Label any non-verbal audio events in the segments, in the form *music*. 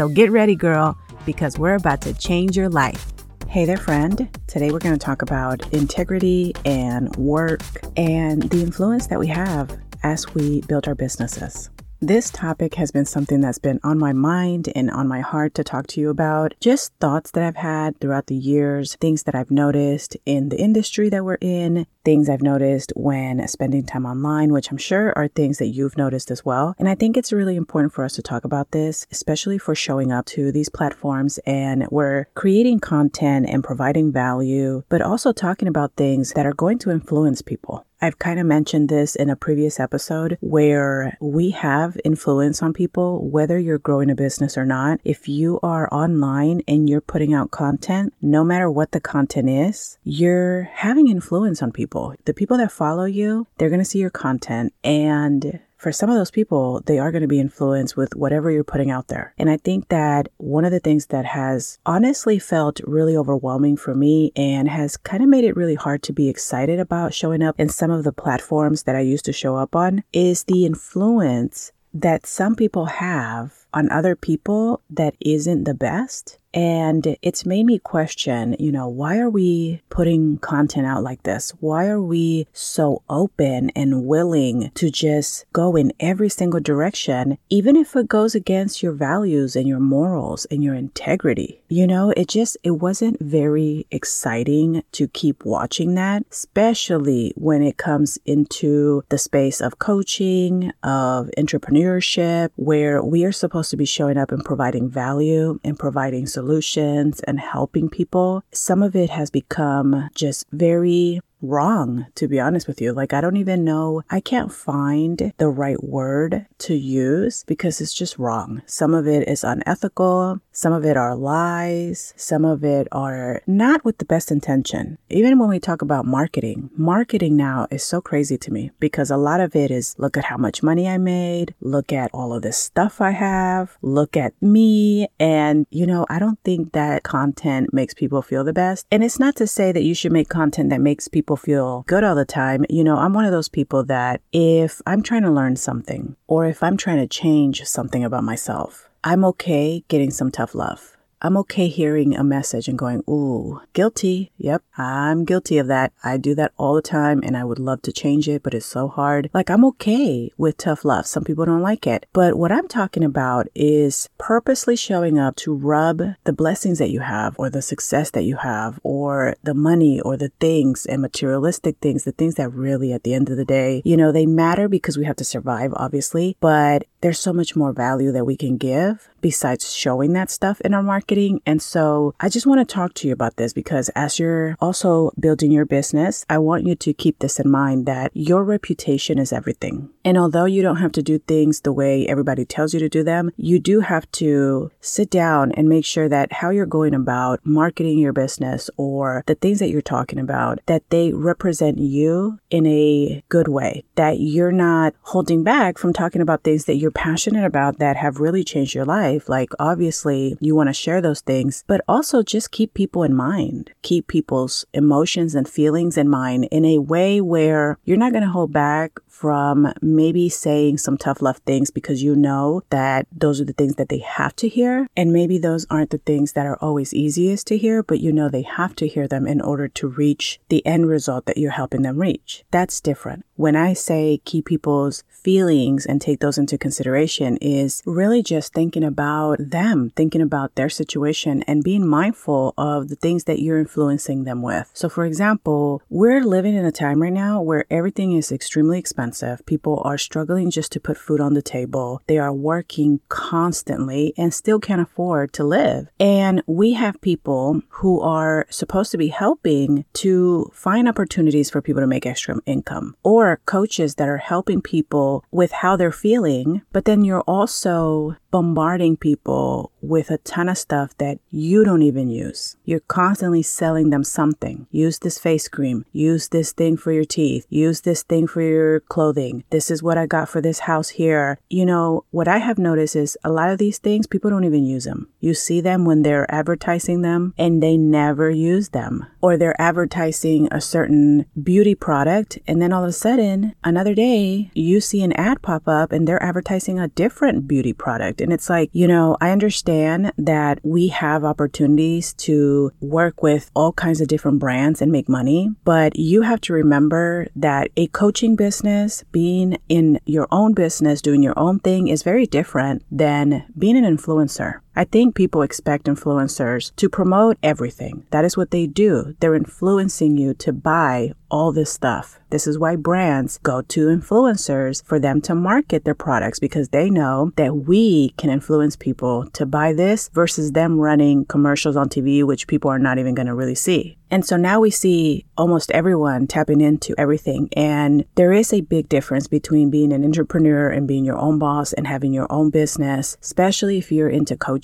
So get ready, girl, because we're about to change your life. Hey there, friend. Today we're going to talk about integrity and work and the influence that we have as we build our businesses. This topic has been something that's been on my mind and on my heart to talk to you about. Just thoughts that I've had throughout the years, things that I've noticed in the industry that we're in, things I've noticed when spending time online, which I'm sure are things that you've noticed as well. And I think it's really important for us to talk about this, especially for showing up to these platforms and we're creating content and providing value, but also talking about things that are going to influence people. I've kind of mentioned this in a previous episode where we have influence on people, whether you're growing a business or not. If you are online and you're putting out content, no matter what the content is, you're having influence on people. The people that follow you, they're going to see your content and for some of those people, they are going to be influenced with whatever you're putting out there. And I think that one of the things that has honestly felt really overwhelming for me and has kind of made it really hard to be excited about showing up in some of the platforms that I used to show up on is the influence that some people have on other people that isn't the best. And it's made me question, you know, why are we putting content out like this? Why are we so open and willing to just go in every single direction, even if it goes against your values and your morals and your integrity? You know, it just, it wasn't very exciting to keep watching that, especially when it comes into the space of coaching, of entrepreneurship, where we are supposed to be showing up and providing value and providing solutions solutions and helping people, some of it has become just very wrong, to be honest with you. Like, I don't even know, I can't find the right word to use because it's just wrong. Some of it is unethical, some of it are lies, some of it are not with the best intention. Even when we talk about marketing, marketing now is so crazy to me because a lot of it is look at how much money I made, look at all of this stuff I have, look at me. And, you know, I don't think that content makes people feel the best. And it's not to say that you should make content that makes people feel good all the time. You know, I'm one of those people that if I'm trying to learn something or if I'm trying to change something about myself, I'm okay getting some tough love. I'm okay hearing a message and going, ooh, guilty. Yep, I'm guilty of that. I do that all the time and I would love to change it, but it's so hard. Like, I'm okay with tough love. Some people don't like it. But what I'm talking about is purposely showing up to rub the blessings that you have or the success that you have or the money or the things and materialistic things, the things that really at the end of the day, you know, they matter because we have to survive, obviously, but there's so much more value that we can give besides showing that stuff in our marketing. And so I just want to talk to you about this because as you're also building your business, I want you to keep this in mind that your reputation is everything. And although you don't have to do things the way everybody tells you to do them, you do have to sit down and make sure that how you're going about marketing your business or the things that you're talking about, that they represent you in a good way, that you're not holding back from talking about things that you're passionate about that have really changed your life. Like, obviously, you want to share those things, but also just keep people in mind, keep people's emotions and feelings in mind in a way where you're not going to hold back from maybe saying some tough love things because you know that those are the things that they have to hear. And maybe those aren't the things that are always easiest to hear, but you know they have to hear them in order to reach the end result that you're helping them reach. That's different. When I say keep people's feelings and take those into consideration is really just thinking about them, thinking about their situation and being mindful of the things that you're influencing them with. So for example, we're living in a time right now where everything is extremely expensive expensive. People are struggling just to put food on the table. They are working constantly and still can't afford to live. And we have people who are supposed to be helping to find opportunities for people to make extra income or coaches that are helping people with how they're feeling. But then you're also bombarding people with a ton of stuff that you don't even use. You're constantly selling them something. Use this face cream. Use this thing for your teeth. Use this thing for your clothing. This is what I got for this house here. You know, what I have noticed is a lot of these things, people don't even use them. You see them when they're advertising them and they never use them. Or they're advertising a certain beauty product and then all of a sudden, another day, you see an ad pop up and they're advertising a different beauty product. And it's like, you know, I understand that we have opportunities to work with all kinds of different brands and make money, but you have to remember that a coaching business, being in your own business, doing your own thing is very different than being an influencer. I think people expect influencers to promote everything. That is what they do. They're influencing you to buy all this stuff. This is why brands go to influencers for them to market their products because they know that we can influence people to buy this versus them running commercials on TV, which people are not even going to really see. And so now we see almost everyone tapping into everything. And there is a big difference between being an entrepreneur and being your own boss and having your own business, especially if you're into coaching.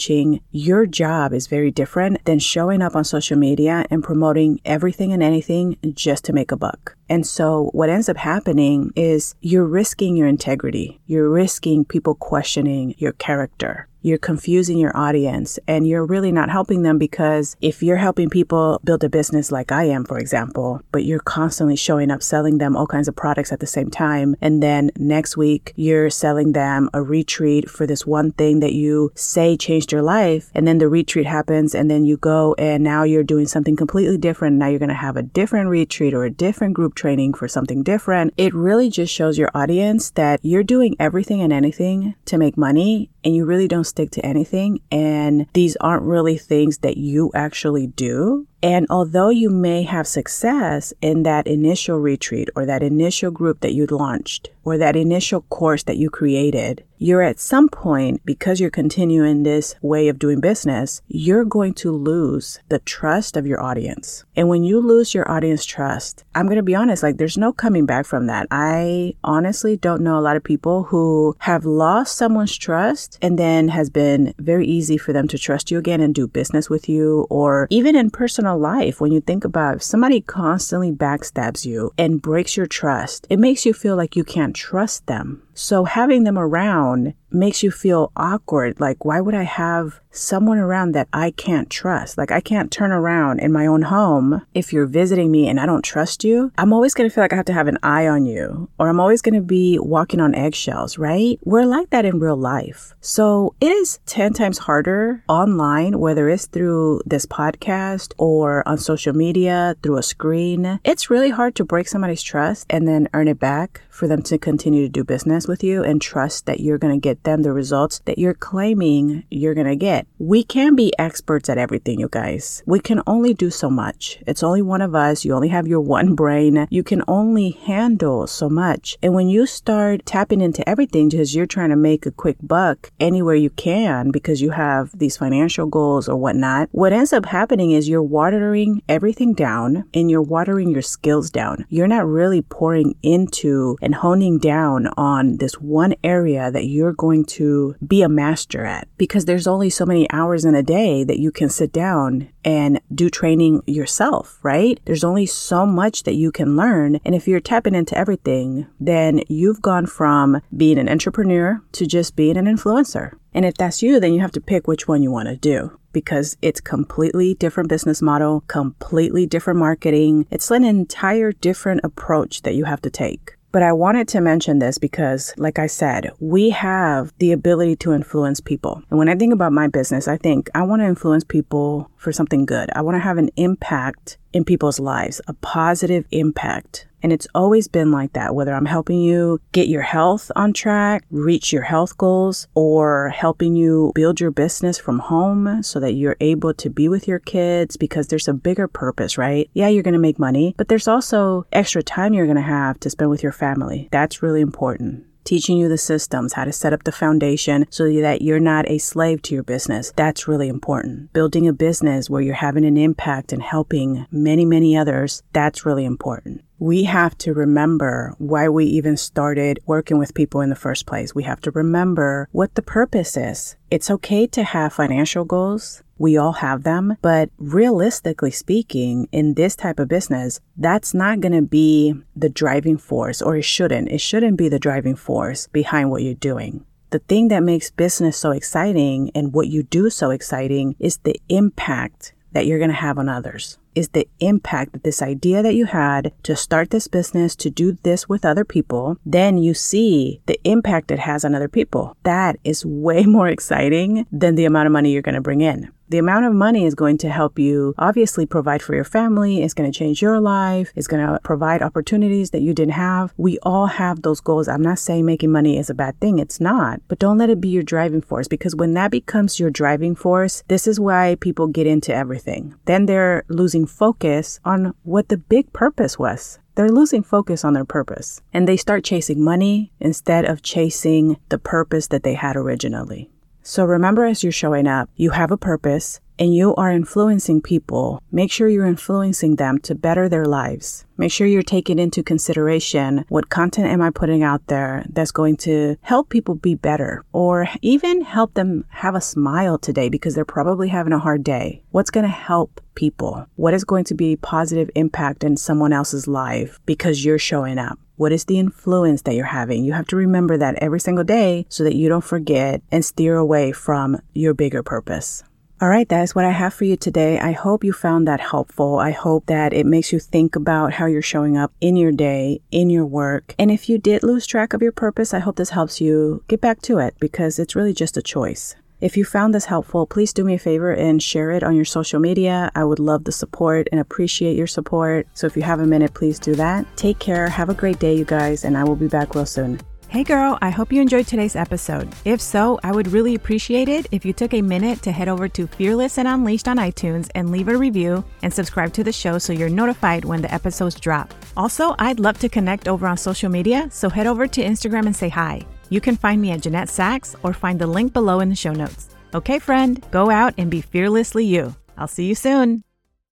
Your job is very different than showing up on social media and promoting everything and anything just to make a buck. And so what ends up happening is you're risking your integrity. You're risking people questioning your character you're confusing your audience and you're really not helping them because if you're helping people build a business like I am, for example, but you're constantly showing up selling them all kinds of products at the same time, and then next week you're selling them a retreat for this one thing that you say changed your life, and then the retreat happens, and then you go and now you're doing something completely different. Now you're going to have a different retreat or a different group training for something different. It really just shows your audience that you're doing everything and anything to make money and you really don't stick to anything. And these aren't really things that you actually do. And although you may have success in that initial retreat or that initial group that you launched or that initial course that you created, you're at some point, because you're continuing this way of doing business, you're going to lose the trust of your audience. And when you lose your audience trust, I'm going to be honest, like there's no coming back from that. I honestly don't know a lot of people who have lost someone's trust and then has been very easy for them to trust you again and do business with you or even in personal life, when you think about if somebody constantly backstabs you and breaks your trust, it makes you feel like you can't trust them. So having them around makes you feel awkward. Like, why would I have someone around that I can't trust? Like, I can't turn around in my own home if you're visiting me and I don't trust you. I'm always going to feel like I have to have an eye on you, or I'm always going to be walking on eggshells, right? We're like that in real life. So it is 10 times harder online, whether it's through this podcast or on social media, through a screen. It's really hard to break somebody's trust and then earn it back for them to continue to do business with you and trust that you're going to get them the results that you're claiming you're going to get. We can be experts at everything, you guys. We can only do so much. It's only one of us. You only have your *laughs* one brain. You can only handle so much. And when you start tapping into everything because you're trying to make a quick buck anywhere you can because you have these financial goals or whatnot, what ends up happening is you're watering everything down and you're watering your skills down. You're not really pouring into and honing down on this one area that you're going to be a master at because there's only so many hours in a day that you can sit down and do training yourself, right? There's only so much that you can learn. And if you're tapping into everything, then you've gone from being an entrepreneur to just being an influencer. And if that's you, then you have to pick which one you want to do because it's completely different business model, completely different marketing. It's an entire different approach that you have to take. But I wanted to mention this because, like I said, we have the ability to influence people. And when I think about my business, I think I want to influence people for something good. I want to have an impact in people's lives, a positive impact. And it's always been like that, whether I'm helping you get your health on track, reach your health goals, or helping you build your business from home so that you're able to be with your kids because there's a bigger purpose, right? Yeah, you're going to make money, but there's also extra time you're going to have to spend with your family. That's really important teaching you the systems, how to set up the foundation so that you're not a slave to your business. That's really important. Building a business where you're having an impact and helping many, many others, that's really important. We have to remember why we even started working with people in the first place. We have to remember what the purpose is. It's okay to have financial goals. We all have them, but realistically speaking, in this type of business, that's not going to be the driving force, or it shouldn't. It shouldn't be the driving force behind what you're doing. The thing that makes business so exciting and what you do so exciting is the impact that you're going to have on others is the impact that this idea that you had to start this business, to do this with other people, then you see the impact it has on other people. That is way *laughs* more exciting than the amount of money you're going to bring in. The amount of money is going to help you obviously provide for your family. It's going to change your life. It's going to provide opportunities that you didn't have. We all have those goals. I'm not saying making money is a bad thing. It's not, but don't let it be your driving force because when that becomes your driving force, this is why people get into everything. Then they're losing focus on what the big purpose was they're losing focus on their purpose and they start chasing money instead of chasing the purpose that they had originally. So remember as you're showing up, you have a purpose and you are influencing people. Make sure you're influencing them to better their lives. Make sure you're taking into consideration what content am I putting out there that's going to help people be better or even help them have a smile today because they're probably having a hard day. What's going to help people? What is going to be a positive impact in someone else's life because you're showing up? What is the influence that you're having? You have to remember that every single day so that you don't forget and steer away from your bigger purpose. All right, that is what I have for you today. I hope you found that helpful. I hope that it makes you think about how you're showing up in your day, in your work. And if you did lose track of your purpose, I hope this helps you get back to it because it's really just a choice. If you found this helpful, please do me a favor and share it on your social media. I would love the support and appreciate your support. So if you have a minute, please do that. Take care. Have a great day, you guys, and I will be back real soon. Hey girl, I hope you enjoyed today's episode. If so, I would really appreciate it if you took a minute to head over to Fearless and Unleashed on iTunes and leave a review and subscribe to the show so you're notified when the episodes drop. Also, I'd love to connect over on social media, so head over to Instagram and say hi. You can find me at Jeannet Sacks or find the link below in the show notes. Okay, friend, go out and be fearlessly you. I'll see you soon.